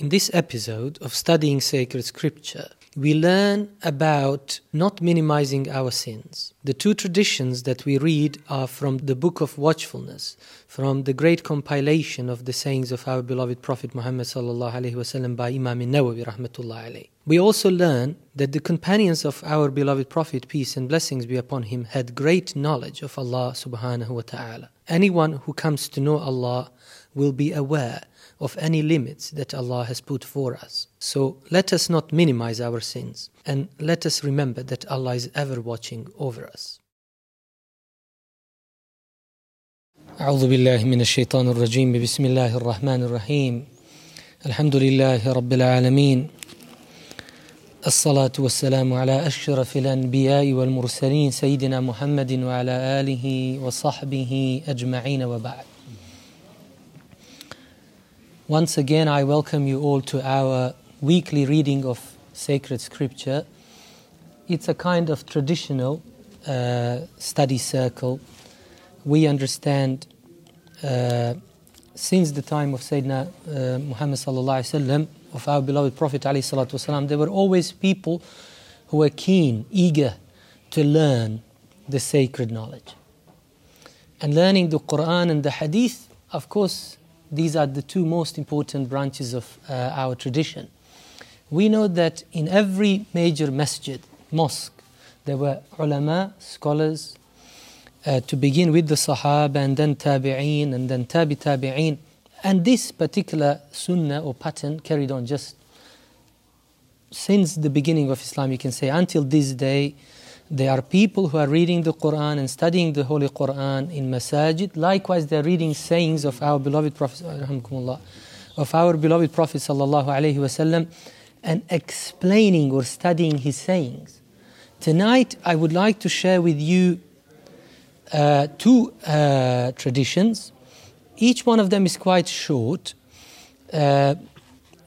In this episode of studying sacred scripture, we learn about not minimizing our sins. The two traditions that we read are from the book of watchfulness, from the great compilation of the sayings of our beloved Prophet Muhammad wasallam by Imam Nawawi rahmatullah. We also learn that the companions of our beloved Prophet, peace and blessings be upon him, had great knowledge of Allah subhanahu wa ta'ala. Anyone who comes to know Allah will be aware of any limits that Allah has put for us. So let us not minimize our sins and let us remember that Allah is ever watching over us. أعوذ بالله من الشيطان الرجيم بسم الله الرحمن الرحيم الحمد لله رب العالمين الصلاة والسلام على أشرف الأنبياء والمرسلين سيدنا محمد وعلى آله وصحبه أجمعين وبعد Once again, I welcome you all to our weekly reading of sacred scripture. It's a kind of traditional uh, study circle. We understand uh, since the time of Sayyidina uh, Muhammad sallallahu of our beloved Prophet alayhi there were always people who were keen, eager to learn the sacred knowledge. And learning the Quran and the Hadith, of course, these are the two most important branches of uh, our tradition. We know that in every major masjid, mosque, there were ulama, scholars, uh, to begin with the Sahaba and then Tabi'een and then Tabi Tabi'een. And this particular sunnah or pattern carried on just since the beginning of Islam, you can say, until this day. There are people who are reading the Quran and studying the Holy Quran in masajid. Likewise, they are reading sayings of our beloved Prophet, of our beloved Prophet sallallahu alaihi wasallam, and explaining or studying his sayings. Tonight, I would like to share with you uh, two uh, traditions. Each one of them is quite short. Uh,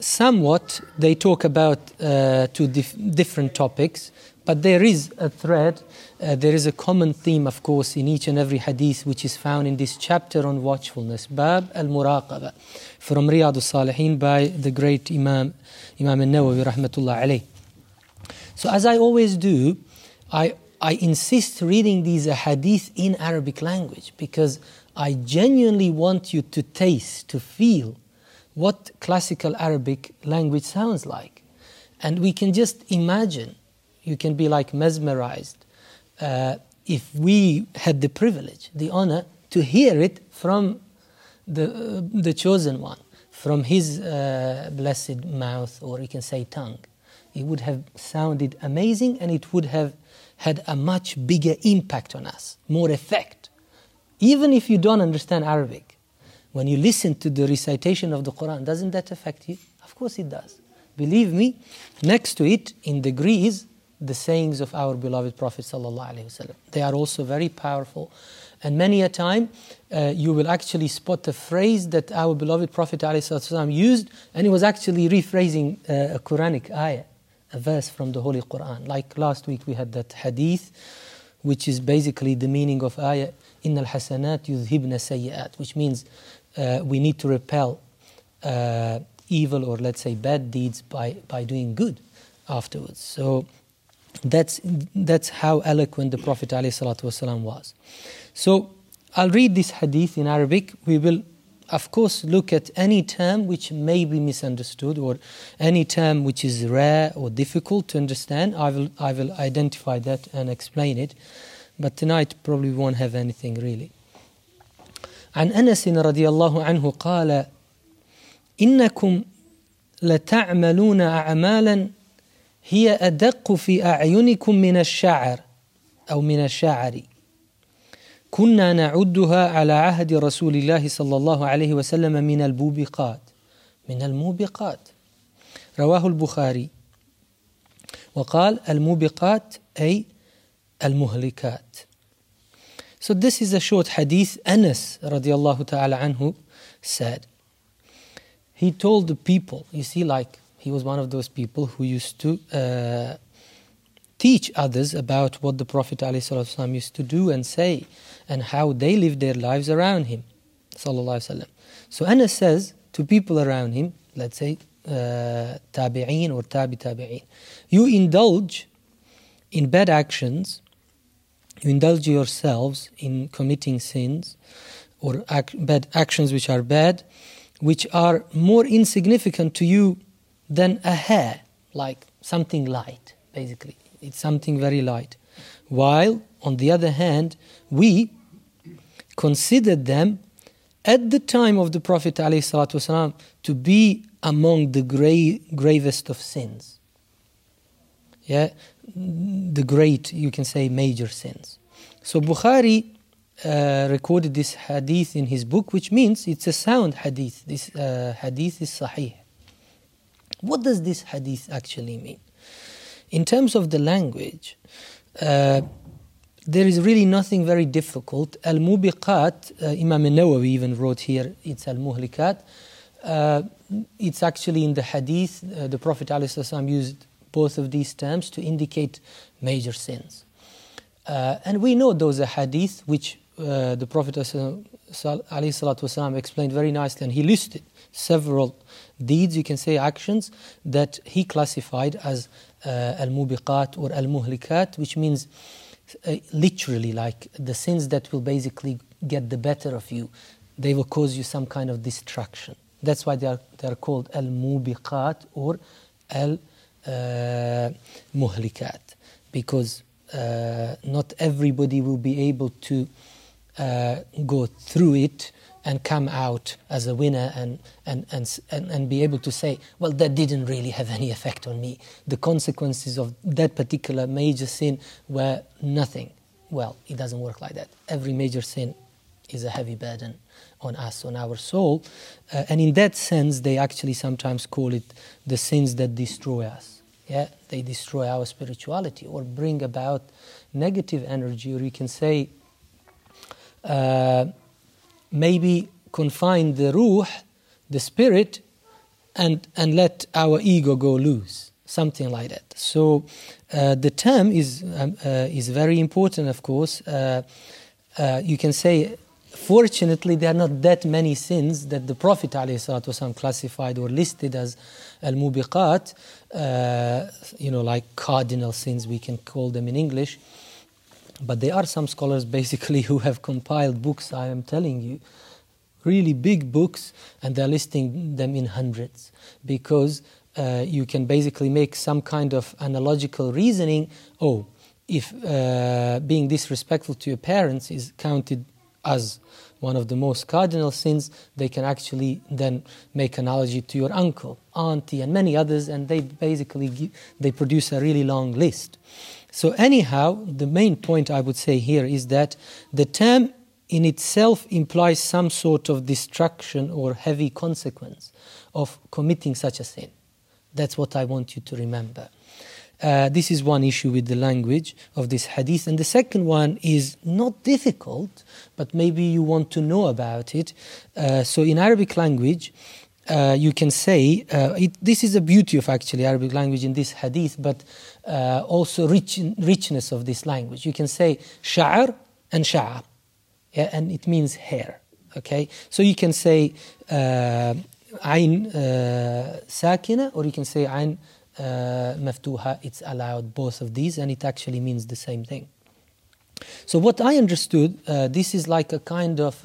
somewhat, they talk about uh, two dif- different topics. But there is a thread, uh, there is a common theme, of course, in each and every hadith which is found in this chapter on watchfulness, Bab al Muraqaba, from Riyadh al Salihin by the great Imam, Imam al Nawawi, rahmatullah alayh. So, as I always do, I, I insist reading these hadith in Arabic language because I genuinely want you to taste, to feel what classical Arabic language sounds like. And we can just imagine you can be like mesmerized uh, if we had the privilege, the honor to hear it from the, uh, the chosen one, from his uh, blessed mouth, or you can say tongue. It would have sounded amazing and it would have had a much bigger impact on us, more effect. Even if you don't understand Arabic, when you listen to the recitation of the Quran, doesn't that affect you? Of course it does. Believe me, next to it in degrees the sayings of our beloved Prophet ﷺ. They are also very powerful. And many a time uh, you will actually spot a phrase that our beloved Prophet ﷺ used, and he was actually rephrasing uh, a Quranic ayah, a verse from the Holy Quran. Like last week we had that hadith, which is basically the meaning of ayah, إن الحسنات يذهبن سيئات, which means uh, we need to repel uh, evil or let's say bad deeds by, by doing good afterwards. So that's, that's how eloquent the Prophet ﷺ was. So I'll read this hadith in Arabic. We will, of course, look at any term which may be misunderstood or any term which is rare or difficult to understand. I will, I will identify that and explain it. But tonight probably won't have anything really. عن أنس رضي الله عنه قال إنكم لتعملون أعمالا هي أدق في أعينكم من الشعر أو من الشعر. كنا نعدها على عهد رسول الله صلى الله عليه وسلم من الموبقات. من الموبقات. رواه البخاري. وقال الموبقات أي المهلكات. So this is a short hadith. Anas radiallahu ta'ala anhu said, he told the people, you see, like he was one of those people who used to uh, teach others about what the Prophet ﷺ used to do and say and how they lived their lives around him. So Anas says to people around him, let's say uh, or tabi tabi'een. You indulge in bad actions, you indulge yourselves in committing sins or ac- bad actions which are bad, which are more insignificant to you than a hair, like something light, basically. It's something very light. While, on the other hand, we considered them at the time of the Prophet ﷺ to be among the gra- gravest of sins. Yeah, the great, you can say, major sins. So Bukhari uh, recorded this hadith in his book, which means it's a sound hadith. This uh, hadith is sahih. What does this hadith actually mean? In terms of the language, uh, there is really nothing very difficult. Al Mubiqat, uh, Imam Nawawi even wrote here, it's Al Muhlikat. Uh, it's actually in the hadith, uh, the Prophet ﷺ used both of these terms to indicate major sins. Uh, and we know those are hadith which uh, the Prophet ﷺ explained very nicely, and he listed several deeds, you can say actions, that he classified as uh, al mubiqat or al muhlikat, which means uh, literally like the sins that will basically get the better of you. They will cause you some kind of destruction. That's why they are, they are called al mubiqat or al muhlikat, because uh, not everybody will be able to uh, go through it and come out as a winner and, and, and, and, and be able to say, well, that didn't really have any effect on me. The consequences of that particular major sin were nothing. Well, it doesn't work like that. Every major sin is a heavy burden on us, on our soul. Uh, and in that sense, they actually sometimes call it the sins that destroy us. Yeah, they destroy our spirituality or bring about negative energy, or you can say, uh, maybe confine the ruh, the spirit, and, and let our ego go loose, something like that. So uh, the term is, um, uh, is very important, of course. Uh, uh you can say, fortunately, there are not that many sins that the Prophet ﷺ classified or listed as al mubiqat, uh, you know, like cardinal sins, we can call them in English. But there are some scholars basically who have compiled books, I am telling you, really big books, and they're listing them in hundreds because uh, you can basically make some kind of analogical reasoning. Oh, if uh, being disrespectful to your parents is counted as one of the most cardinal sins, they can actually then make analogy to your uncle, auntie, and many others, and they basically give, they produce a really long list. So, anyhow, the main point I would say here is that the term in itself implies some sort of destruction or heavy consequence of committing such a sin. That's what I want you to remember. Uh, this is one issue with the language of this hadith. And the second one is not difficult, but maybe you want to know about it. Uh, so, in Arabic language, uh, you can say uh, it, this is the beauty of actually Arabic language in this hadith, but uh, also rich, richness of this language. You can say sha'r and sha'r, yeah, and it means hair. Okay, so you can say uh, ayn uh, sakina, or you can say ayn uh, maftuha. It's allowed both of these, and it actually means the same thing. So what I understood, uh, this is like a kind of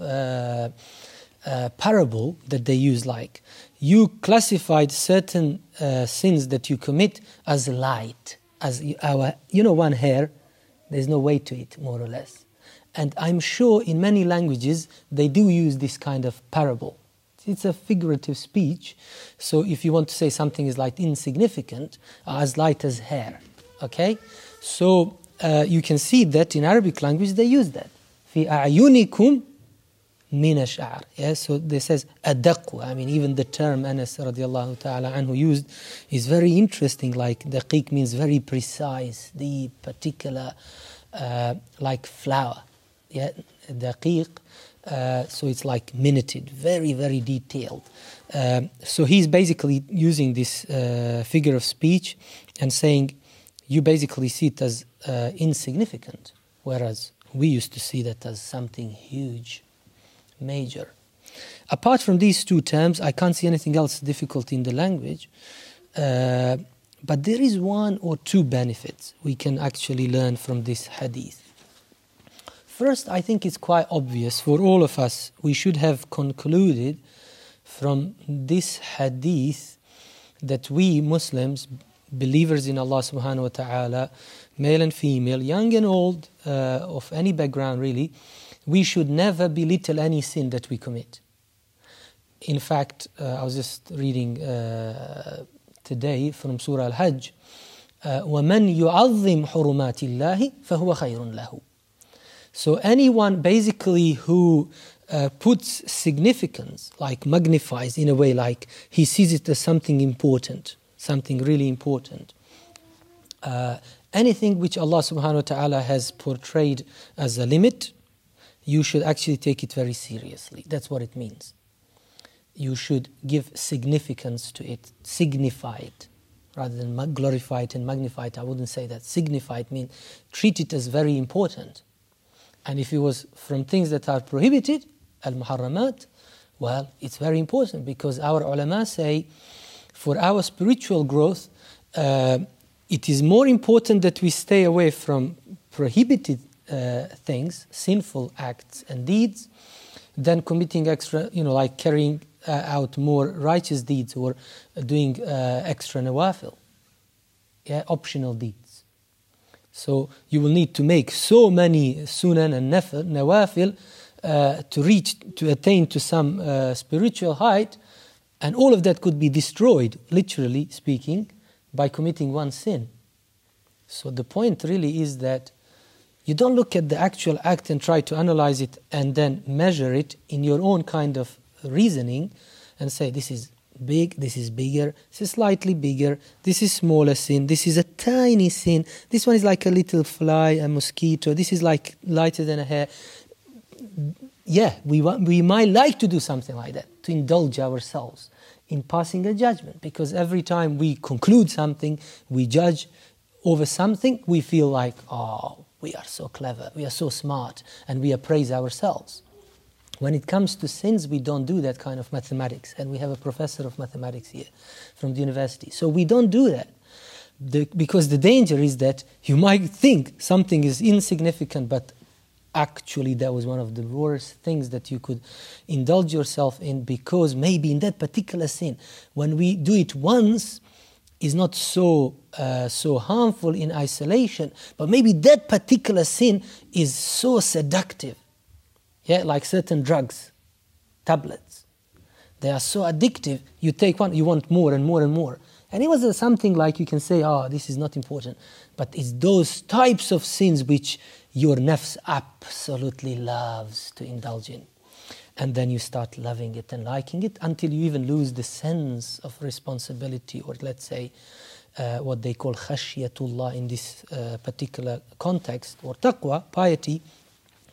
parable that they use like you classified certain uh, sins that you commit as light as our you know one hair there's no weight to it more or less and i'm sure in many languages they do use this kind of parable it's a figurative speech so if you want to say something is like insignificant as light as hair okay so uh, you can see that in arabic language they use that في أعينكم min. Yeah, so this says adaqu. I mean, even the term Anas radiallahu ta'ala anhu used is very interesting. Like daqiq means very precise, the particular, uh, like flour. Yeah, daqiq. Uh, so it's like minuted, very, very detailed. Um, so he's basically using this uh, figure of speech and saying, you basically see it as uh, insignificant, whereas we used to see that as something huge major. Apart from these two terms, I can't see anything else difficult in the language. Uh, but there is one or two benefits we can actually learn from this hadith. First, I think it's quite obvious for all of us, we should have concluded from this hadith that we Muslims, believers in Allah subhanahu wa ta'ala, male and female, young and old, uh, of any background really, we should never belittle any sin that we commit. In fact, uh, I was just reading uh, today from Surah Al Hajj وَمَنْ يُعَظِّمْ حُرُمَاتِ اللَّهِ فَهُوَ خَيْرٌ لَهُ So anyone basically who uh, puts significance, like magnifies in a way, like he sees it as something important, something really important. Uh, anything which Allah subhanahu wa ta'ala has portrayed as a limit, you should actually take it very seriously. That's what it means you should give significance to it, signify it, rather than glorify it and magnify it. I wouldn't say that. Signify it means treat it as very important. And if it was from things that are prohibited, al muharramat, well, it's very important because our ulama say for our spiritual growth, uh, it is more important that we stay away from prohibited uh, things, sinful acts and deeds, than committing extra, you know, like carrying uh, out more righteous deeds or doing uh, extra nawafil, yeah, optional deeds. So you will need to make so many sunan and nawafil uh, to reach, to attain to some uh, spiritual height, and all of that could be destroyed, literally speaking, by committing one sin. So the point really is that you don't look at the actual act and try to analyze it and then measure it in your own kind of reasoning and say this is big, this is bigger, this is slightly bigger, this is smaller sin, this is a tiny sin, this one is like a little fly, a mosquito, this is like lighter than a hair. Yeah, we, we might like to do something like that, to indulge ourselves in passing a judgment, because every time we conclude something, we judge over something, we feel like, oh, we are so clever, we are so smart, and we appraise ourselves. When it comes to sins, we don't do that kind of mathematics. And we have a professor of mathematics here from the university. So we don't do that. The, because the danger is that you might think something is insignificant, but actually that was one of the worst things that you could indulge yourself in because maybe in that particular sin, when we do it once, is not so uh, so harmful in isolation, but maybe that particular sin is so seductive yeah, like certain drugs, tablets. They are so addictive, you take one, you want more and more and more. And it was something like you can say, oh, this is not important. But it's those types of sins which your nafs absolutely loves to indulge in. And then you start loving it and liking it until you even lose the sense of responsibility, or let's say uh, what they call khashiyatullah in this uh, particular context, or taqwa, piety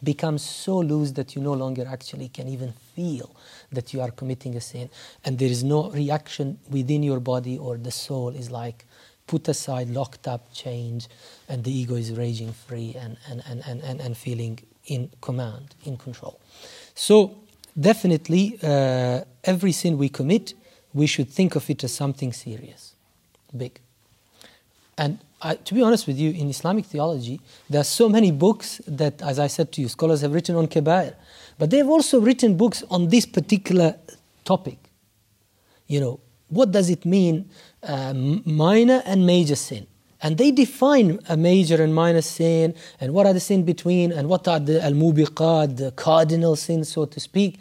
becomes so loose that you no longer actually can even feel that you are committing a sin. And there is no reaction within your body or the soul is like put aside locked up chained and the ego is raging free and, and, and, and, and, and feeling in command in control. So definitely uh, every sin we commit we should think of it as something serious big and I, to be honest with you, in Islamic theology, there are so many books that, as I said to you, scholars have written on kabair, but they've also written books on this particular topic. You know, what does it mean, uh, minor and major sin? And they define a major and minor sin, and what are the sin between, and what are the al-mubiqat, the cardinal sins, so to speak.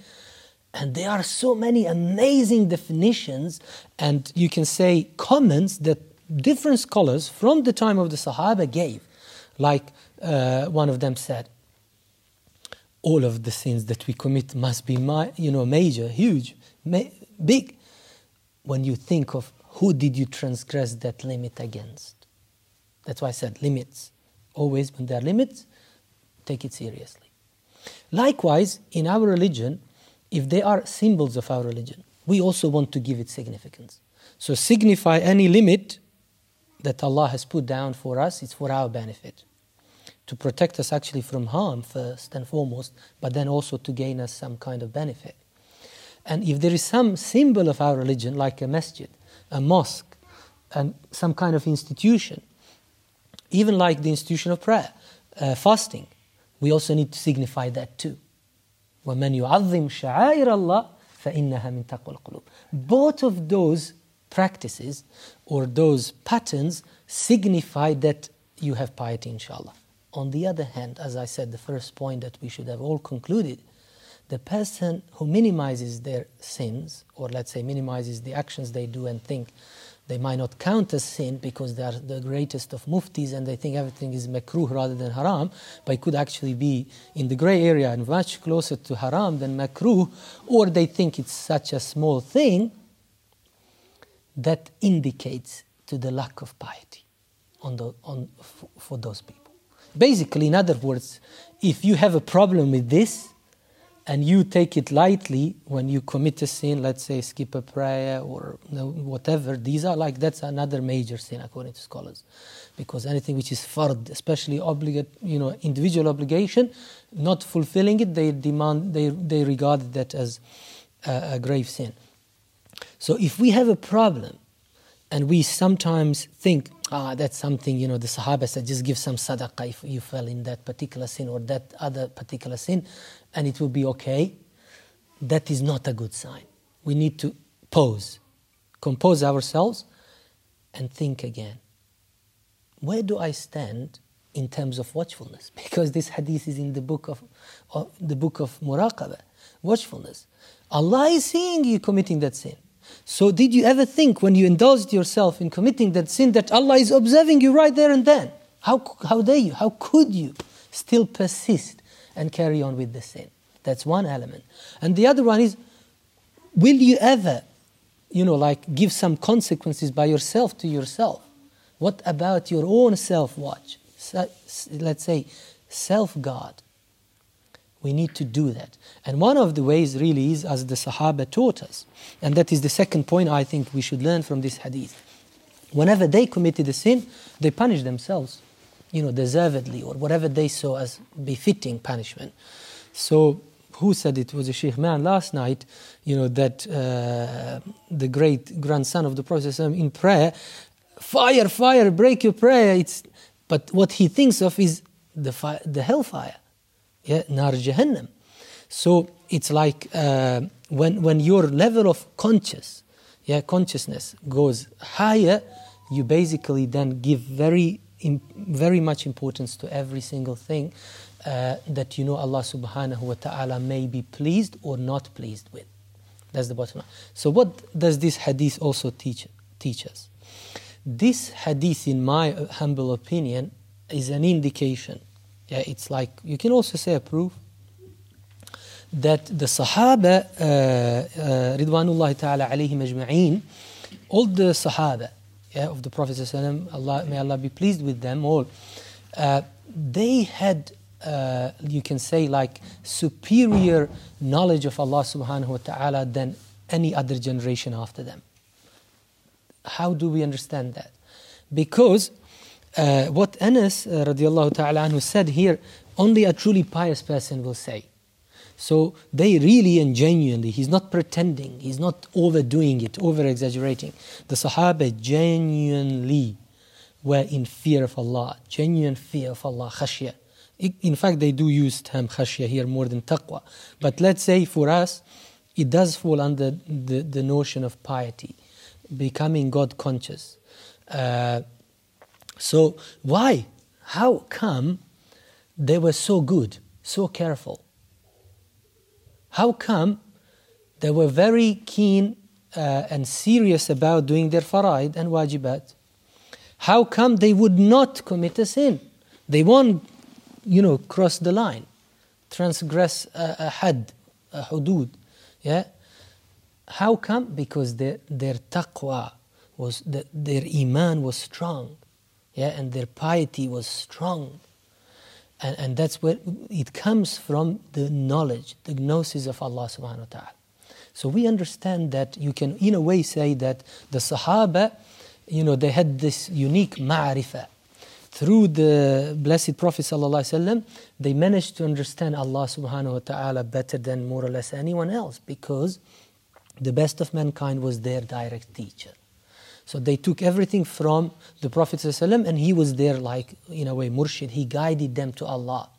And there are so many amazing definitions, and you can say comments that different scholars from the time of the Sahaba gave. Like uh, one of them said, all of the sins that we commit must be, you know, major, huge, ma- big. When you think of who did you transgress that limit against? That's why I said limits. Always, when there are limits, take it seriously. Likewise, in our religion, if they are symbols of our religion, we also want to give it significance. So, signify any limit that Allah has put down for us, it's for our benefit. To protect us actually from harm first and foremost, but then also to gain us some kind of benefit. And if there is some symbol of our religion, like a masjid, a mosque, and some kind of institution, even like the institution of prayer, uh, fasting, we also need to signify that too. وَمَنْ يُعَظِّمْ شَعَائِرَ اللَّهِ فَإِنَّهَا مِنْ تَقْوَى الْقُلُوبِ Both of those practices or those patterns signify that you have piety, inshallah. On the other hand, as I said, the first point that we should have all concluded the person who minimizes their sins, or let's say minimizes the actions they do and think they might not count as sin because they are the greatest of muftis and they think everything is makruh rather than haram, but it could actually be in the gray area and much closer to haram than makruh, or they think it's such a small thing that indicates to the lack of piety on the, on, for those people. Basically, in other words, if you have a problem with this, and you take it lightly when you commit a sin, let's say skip a prayer or whatever, these are like that's another major sin according to scholars. Because anything which is fard, especially obligate, you know, individual obligation, not fulfilling it, they demand, they, they regard that as a, a grave sin. So if we have a problem and we sometimes think, ah, that's something, you know, the Sahaba said, just give some sadaqah if you fell in that particular sin or that other particular sin and it will be okay, that is not a good sign. We need to pause, compose ourselves, and think again. Where do I stand in terms of watchfulness? Because this hadith is in the book of, of the book of muraqabah, watchfulness. Allah is seeing you committing that sin. So, did you ever think when you indulged yourself in committing that sin that Allah is observing you right there and then? How, how dare you? How could you still persist and carry on with the sin. That's one element. And the other one is will you ever, you know, like give some consequences by yourself to yourself? What about your own self watch? let's say self guard. We need to do that. And one of the ways really is as the Sahaba taught us. And that is the second point I think we should learn from this hadith. Whenever they committed a sin, they punished themselves you know, deservedly or whatever they saw as befitting punishment. So, who said it was a Sheikh man last night, you know, that uh, the great grandson of the Prophet in prayer, fire, fire, break your prayer. It's, but what he thinks of is the, fire, the hellfire, yeah, nar jahannam. So it's like uh, when, when your level of conscious, yeah, consciousness goes higher, you basically then give very very much importance to every single thing uh, that you know Allah subhanahu wa ta'ala may be pleased or not pleased with. That's the bottom line. So, what does this hadith also teach, teach us? This hadith, in my humble opinion, is an indication. Yeah, it's like, you can also say a proof that the Sahaba, uh, uh, Ridwanullah ta'ala alayhim ajma'een, all the Sahaba, yeah, of the Prophet Allah, may Allah be pleased with them all, uh, they had, uh, you can say, like superior knowledge of Allah subhanahu wa ta'ala than any other generation after them. How do we understand that? Because uh, what Anas uh, radiallahu ta'ala anhu said here, only a truly pious person will say. So they really and genuinely, he's not pretending, he's not overdoing it, over exaggerating. The Sahaba genuinely were in fear of Allah, genuine fear of Allah, khashya. In fact, they do use term khashya here more than taqwa. But let's say for us, it does fall under the, the notion of piety, becoming God conscious. Uh, so, why? How come they were so good, so careful? How come they were very keen uh, and serious about doing their faraid and wajibat? How come they would not commit a sin? They won't, you know, cross the line, transgress a, a had, a hudud. Yeah? How come? Because their, their taqwa was, the, their iman was strong. Yeah, and their piety was strong. And, and that's where it comes from the knowledge, the gnosis of Allah subhanahu wa ta'ala. So we understand that you can, in a way, say that the Sahaba, you know, they had this unique ma'rifah. Through the Blessed Prophet ﷺ, they managed to understand Allah subhanahu wa ta'ala better than more or less anyone else because the best of mankind was their direct teacher. So they took everything from the Prophet ﷺ and he was there like, in a way, murshid. He guided them to Allah.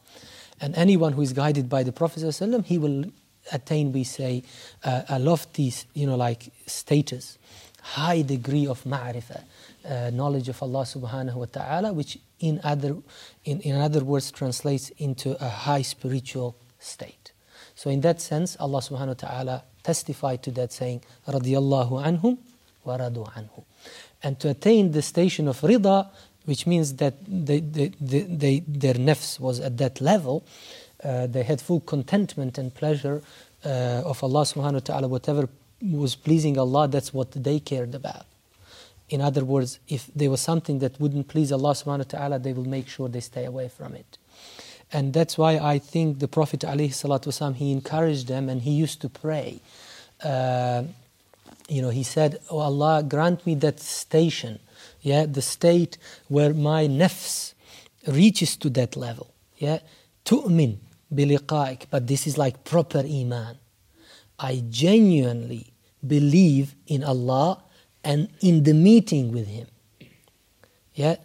And anyone who is guided by the Prophet ﷺ, he will attain, we say, a lofty, you know, like status, high degree of ma'rifah, uh, knowledge of Allah subhanahu wa ta'ala, which in other, in, in other words translates into a high spiritual state. So in that sense, Allah subhanahu wa ta'ala testified to that saying, radiyallahu anhum wa radu anhu and to attain the station of rida, which means that they, they, they, their nafs was at that level, uh, they had full contentment and pleasure uh, of Allah subhanahu wa ta'ala, whatever was pleasing Allah, that's what they cared about. In other words, if there was something that wouldn't please Allah subhanahu wa ta'ala, they will make sure they stay away from it. And that's why I think the Prophet alayhi he encouraged them and he used to pray. Uh, you know, he said, Oh Allah, grant me that station, yeah, the state where my nafs reaches to that level. Yeah, tu'min biliqa'ik, but this is like proper iman. I genuinely believe in Allah and in the meeting with Him. Yeah,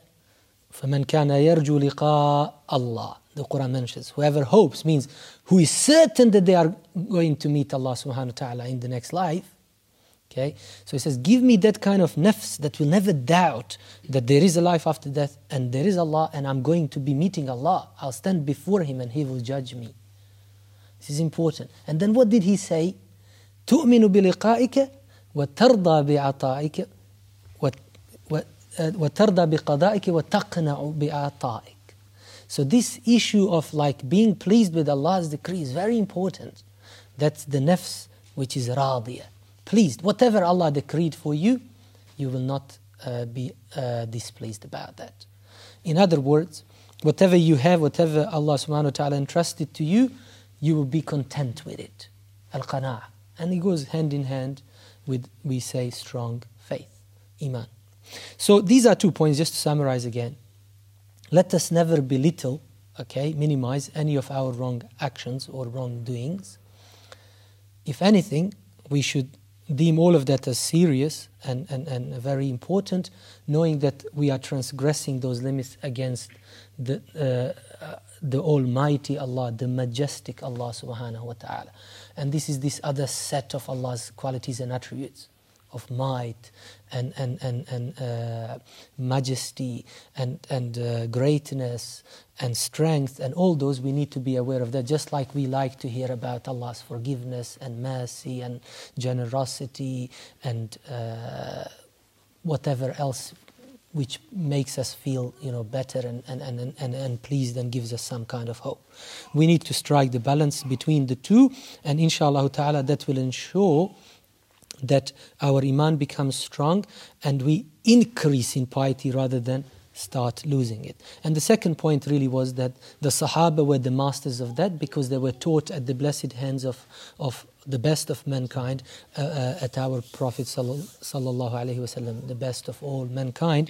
فَمَنْ كَانَ يَرْجُو لِقَاءَ اللَّهِ The Quran mentions, whoever hopes means who is certain that they are going to meet Allah subhanahu wa ta'ala in the next life. Okay, so he says, Give me that kind of nafs that will never doubt that there is a life after death and there is Allah and I'm going to be meeting Allah. I'll stand before Him and He will judge me. This is important. And then what did He say? تؤمن بلقائك وترضى بعطائك وترضى بقضائك وتقنع بعطائك. So this issue of like being pleased with Allah's decree is very important. That's the nafs which is radiyah pleased. Whatever Allah decreed for you, you will not uh, be uh, displeased about that. In other words, whatever you have, whatever Allah subhanahu wa ta'ala entrusted to you, you will be content with it. Al qana'ah. And it goes hand in hand with, we say, strong faith, iman. So these are two points, just to summarize again. Let us never belittle, okay, minimize any of our wrong actions or wrong doings. If anything, we should deem all of that as serious and, and, and very important, knowing that we are transgressing those limits against the, uh, the Almighty Allah, the majestic Allah subhanahu wa ta'ala. And this is this other set of Allah's qualities and attributes of might and, and, and, and uh, majesty and, and uh, greatness and strength and all those we need to be aware of that just like we like to hear about Allah's forgiveness and mercy and generosity and uh, whatever else which makes us feel you know better and, and, and, and, and pleased and gives us some kind of hope. We need to strike the balance between the two and inshallah ta'ala that will ensure that our iman becomes strong and we increase in piety rather than start losing it. And the second point really was that the Sahaba were the masters of that because they were taught at the blessed hands of, of the best of mankind, uh, uh, at our Prophet sallallahu alaihi wasallam, the best of all mankind.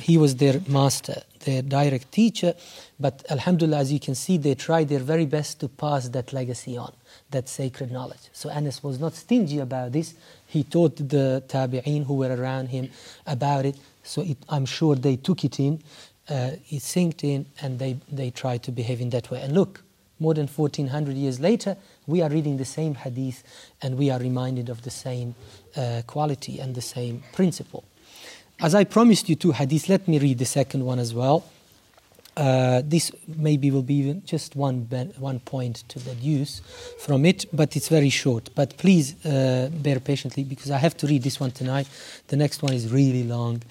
He was their master, their direct teacher. But Alhamdulillah, as you can see, they tried their very best to pass that legacy on, that sacred knowledge. So Anas was not stingy about this. He taught the tabi'een who were around him about it. So it, I'm sure they took it in, uh, it sinked in, and they, they tried to behave in that way. And look, more than 1400 years later, we are reading the same hadith and we are reminded of the same uh, quality and the same principle. As I promised you two hadiths, let me read the second one as well Uh, this maybe will be just one one point to deduce from it, but it's very short. But please uh, bear patiently because I have to read this one tonight. The next one is really long.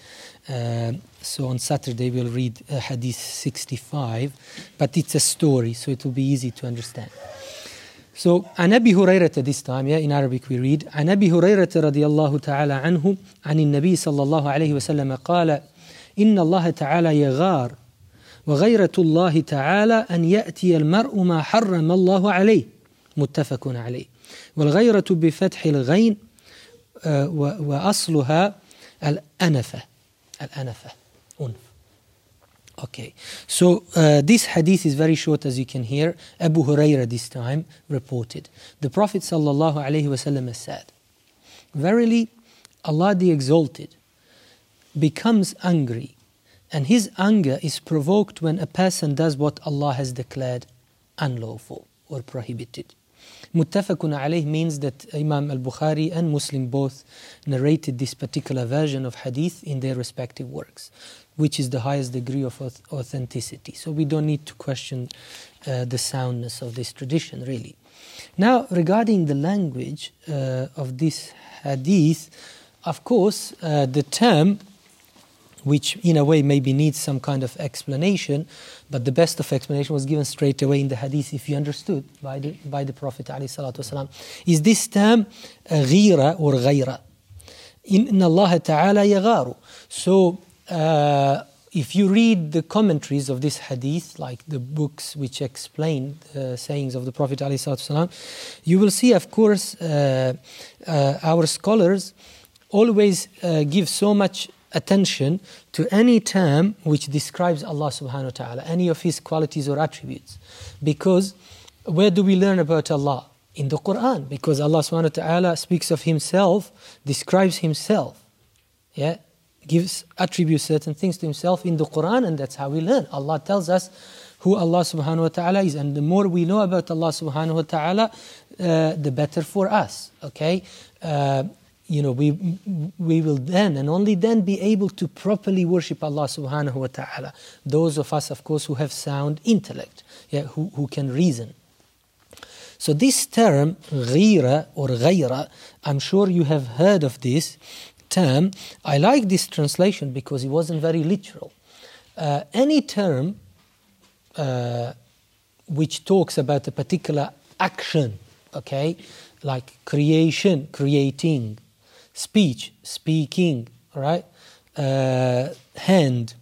Uh, so on Saturday we'll read uh, Hadith 65, but it's a story, so it will be easy to understand. So عن أبي هريرة this time, yeah, in Arabic we read عن أبي هريرة رضي الله تعالى عنه عن النبي صلى الله عليه وسلم قال إن الله تعالى يغار وغيرة الله تعالى أن يأتي المرء ما حرم الله عليه متفق عليه والغيرة بفتح الغين وأصلها الأنفة الأنفة أنف Okay, so uh, this hadith is very short as you can hear. Abu Huraira this time reported. The Prophet sallallahu alaihi wasallam said, Verily, Allah the Exalted becomes angry, and His anger is provoked when a person does what Allah has declared unlawful or prohibited. Muttafaqun alayh means that Imam al Bukhari and Muslim both narrated this particular version of hadith in their respective works, which is the highest degree of authenticity. So we don't need to question uh, the soundness of this tradition, really. Now, regarding the language uh, of this hadith, of course, uh, the term which in a way maybe needs some kind of explanation, but the best of explanation was given straight away in the hadith if you understood by the, by the Prophet والسلام, is this term uh, ghira or ghayra. In Allah Ta'ala yagharu. So uh, if you read the commentaries of this hadith, like the books which explain the sayings of the Prophet ﷺ, you will see, of course, uh, uh, our scholars always uh, give so much attention to any term which describes Allah subhanahu wa ta'ala, any of His qualities or attributes. Because where do we learn about Allah? In the Quran, because Allah subhanahu wa ta'ala speaks of Himself, describes Himself, yeah, gives attributes certain things to Himself in the Quran, and that's how we learn. Allah tells us who Allah subhanahu wa ta'ala is, and the more we know about Allah subhanahu wa ta'ala, uh, the better for us. Okay, uh, you know, we, we will then and only then be able to properly worship Allah subhanahu wa ta'ala. Those of us, of course, who have sound intellect, yeah, who, who can reason. So this term, ghira or ghayra, I'm sure you have heard of this term. I like this translation because it wasn't very literal. Uh, any term uh, which talks about a particular action, okay, like creation, creating, speech, speaking, right? Uh, hand,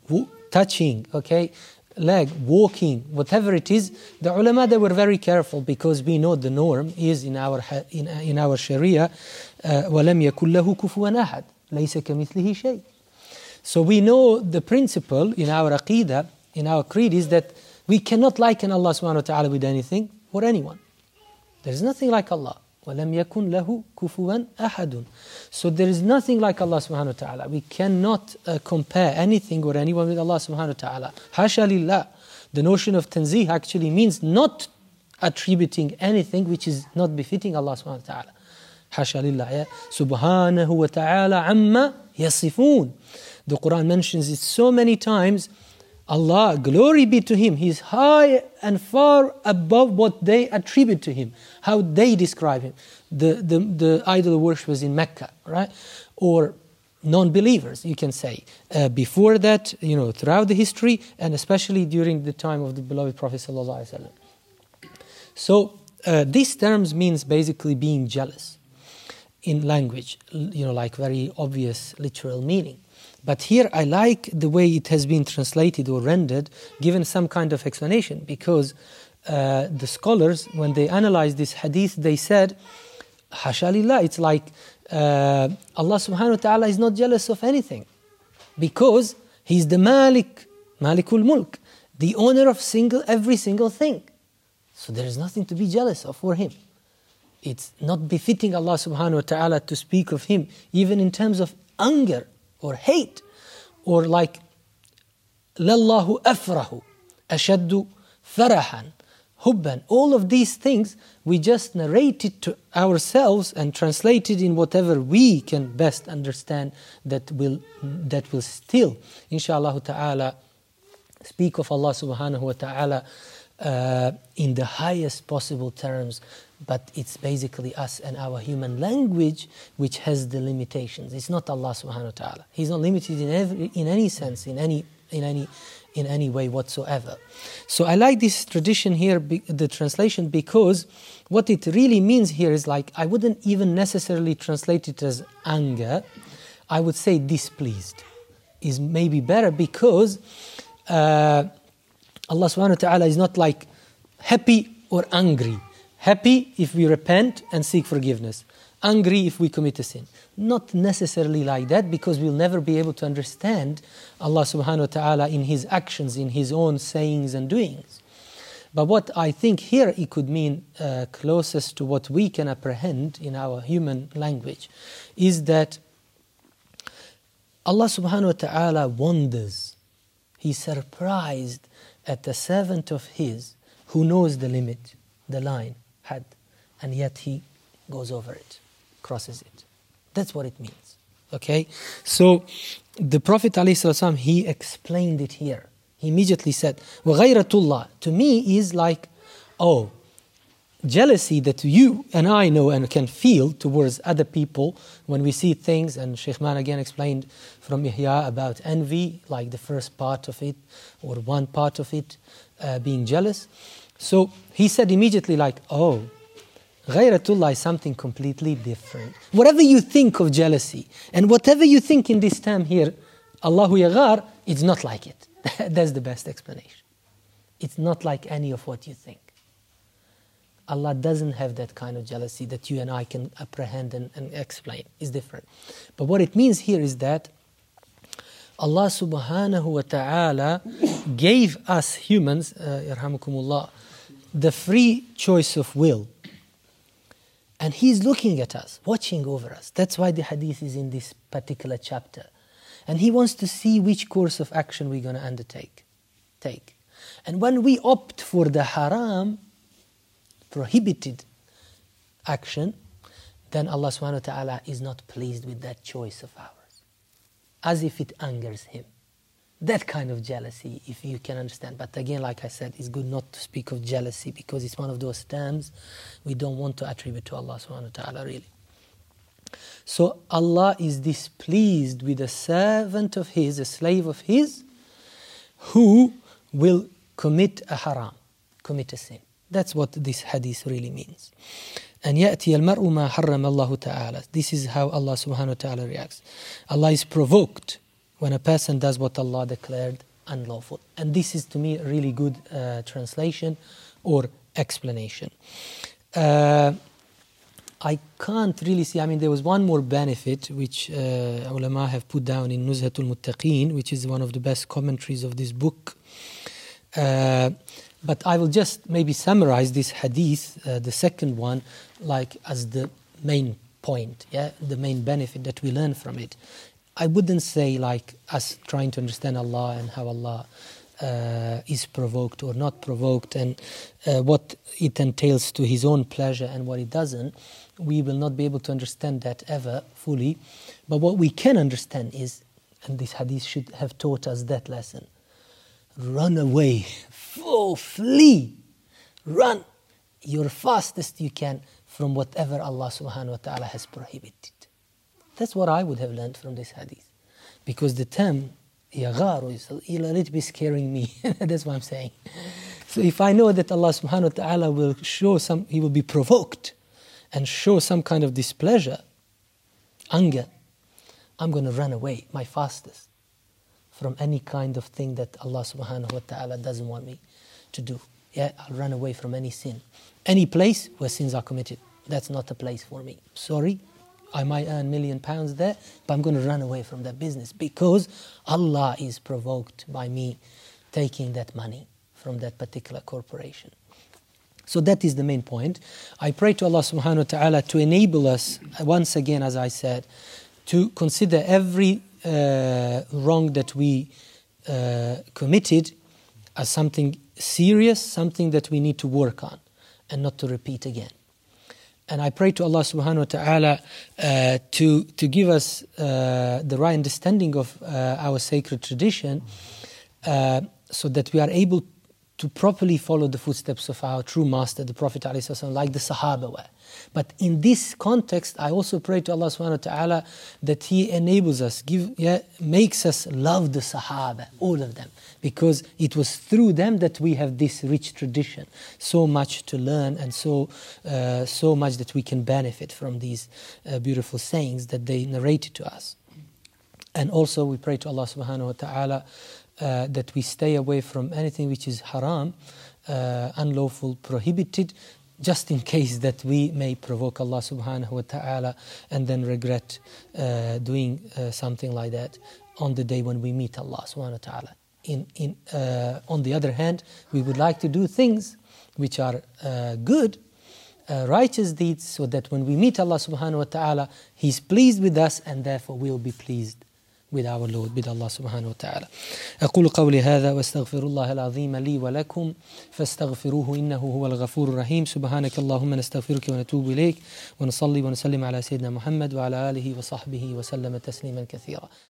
touching, okay? Leg, walking, whatever it is. The ulama they were very careful because we know the norm is in our in, in our Sharia, ولم يكن له كفوا أحد ليس كمثله شيء. So we know the principle in our aqidah, in our creed, is that we cannot liken Allah subhanahu wa ta'ala with anything or anyone. There is nothing like Allah. وَلَمْ يَكُنْ لَهُ كُفُوًا أَحَدٌ So there is nothing like Allah subhanahu wa ta'ala. We cannot uh, compare anything or anyone with Allah subhanahu wa ta'ala. Hasha lillah. The notion of tanzih actually means not attributing anything which is not befitting Allah subhanahu wa ta'ala. Hasha lillah. Subhanahu wa ta'ala amma yasifun. The Quran mentions it so many times Allah, glory be to Him, He's high and far above what they attribute to Him, how they describe Him. The, the, the idol worshippers in Mecca, right? Or non believers, you can say. Uh, before that, you know, throughout the history, and especially during the time of the beloved Prophet. So, uh, these terms means basically being jealous in language, you know, like very obvious literal meaning. But here I like the way it has been translated or rendered, given some kind of explanation, because uh, the scholars, when they analyzed this hadith, they said, Hashalillah, it's like uh, Allah subhanahu wa ta'ala is not jealous of anything because He's the Malik, Malikul Mulk, the owner of single every single thing. So there is nothing to be jealous of for Him. It's not befitting Allah subhanahu wa ta'ala to speak of Him, even in terms of anger or hate or like lallahu afrahu ashaddu farahan hubban. All of these things we just narrate it to ourselves and translate it in whatever we can best understand that will that will still inshallah ta'ala speak of Allah subhanahu wa ta'ala uh, in the highest possible terms but it's basically us and our human language which has the limitations. It's not Allah subhanahu wa ta'ala. He's not limited in every in any sense, in any in any in any way whatsoever. So I like this tradition here, the translation, because what it really means here is like I wouldn't even necessarily translate it as anger. I would say displeased is maybe better because uh, Allah subhanahu wa ta'ala is not like happy or angry Happy if we repent and seek forgiveness. Angry if we commit a sin. Not necessarily like that because we'll never be able to understand Allah subhanahu wa ta'ala in His actions, in His own sayings and doings. But what I think here it could mean uh, closest to what we can apprehend in our human language is that Allah subhanahu wa ta'ala wonders. He's surprised at the servant of his who knows the limit, the line, had, and yet he goes over it, crosses it. That's what it means. Okay? So the Prophet ﷺ, he explained it here. He immediately said, وَغَيْرَةُ To me is like, oh, jealousy that you and I know and can feel towards other people when we see things, and Sheikh Man again explained from Ihya about envy, like the first part of it, or one part of it, uh, being jealous. So he said immediately, like, oh, Ghayratullah is something completely different. Whatever you think of jealousy, and whatever you think in this term here, Allahu Yaghar, it's not like it. That's the best explanation. It's not like any of what you think. Allah doesn't have that kind of jealousy that you and I can apprehend and, and explain. It's different. But what it means here is that Allah subhanahu wa ta'ala gave us humans, uh, the free choice of will. And He's looking at us, watching over us. That's why the hadith is in this particular chapter. And He wants to see which course of action we're going to undertake. Take. And when we opt for the haram, prohibited action, then Allah subhanahu wa ta'ala is not pleased with that choice of ours. As if it angers Him That kind of jealousy, if you can understand. But again, like I said, it's good not to speak of jealousy because it's one of those terms we don't want to attribute to Allah subhanahu wa ta'ala really. So Allah is displeased with a servant of His, a slave of His, who will commit a haram, commit a sin. That's what this hadith really means. And يأتي المرء ما حرم الله تعالى. This is how Allah subhanahu wa ta'ala reacts. Allah is provoked when a person does what Allah declared unlawful. And this is to me a really good uh, translation or explanation. Uh, I can't really see, I mean, there was one more benefit which uh, ulama have put down in Nuzhatul Muttaqeen, which is one of the best commentaries of this book. Uh, but I will just maybe summarize this hadith, uh, the second one, like as the main point, yeah, the main benefit that we learn from it. I wouldn't say like us trying to understand Allah and how Allah uh, is provoked or not provoked and uh, what it entails to His own pleasure and what it doesn't. We will not be able to understand that ever fully. But what we can understand is, and this hadith should have taught us that lesson run away Oh, flee, run your fastest you can from whatever Allah subhanahu wa ta'ala has prohibited. That's what I would have learned from this hadith. Because the term yagharu is a little bit scaring me. That's what I'm saying. So if I know that Allah subhanahu wa ta'ala will show some, He will be provoked and show some kind of displeasure, anger, I'm going to run away my fastest from any kind of thing that Allah subhanahu wa ta'ala doesn't want me to do. Yeah, I'll run away from any sin. Any place where sins are committed, that's not a place for me. Sorry, I might earn million pounds there, but I'm going to run away from that business because Allah is provoked by me taking that money from that particular corporation. So that is the main point. I pray to Allah subhanahu wa ta'ala to enable us, once again, as I said, to consider every uh, wrong that we uh, committed as something serious, something that we need to work on and not to repeat again. And I pray to Allah subhanahu wa ta'ala uh, to, to give us uh, the right understanding of uh, our sacred tradition uh, so that we are able to properly follow the footsteps of our true master, the Prophet ﷺ, like the Sahaba were. But in this context, I also pray to Allah subhanahu wa ta'ala that He enables us, give, yeah, makes us love the Sahaba, all of them, because it was through them that we have this rich tradition, so much to learn and so, uh, so much that we can benefit from these uh, beautiful sayings that they narrated to us. And also we pray to Allah subhanahu wa ta'ala uh, that we stay away from anything which is haram, uh, unlawful, prohibited, just in case that we may provoke Allah subhanahu wa ta'ala and then regret uh, doing uh, something like that on the day when we meet Allah subhanahu wa ta'ala. in, in, uh, on the other hand, we would like to do things which are uh, good, righteous deeds, so that when we meet Allah subhanahu wa ta'ala, He's pleased with us and therefore we'll be pleased with our Lord, with Allah سبحانه وتعالى. أقول قولي هذا واستغفر الله العظيم لي ولكم فاستغفروه إنه هو الغفور الرحيم سبحانك اللهم نستغفرك ونتوب إليك ونصلي ونسلم على سيدنا محمد وعلى آله وصحبه وسلم تسليما كثيرا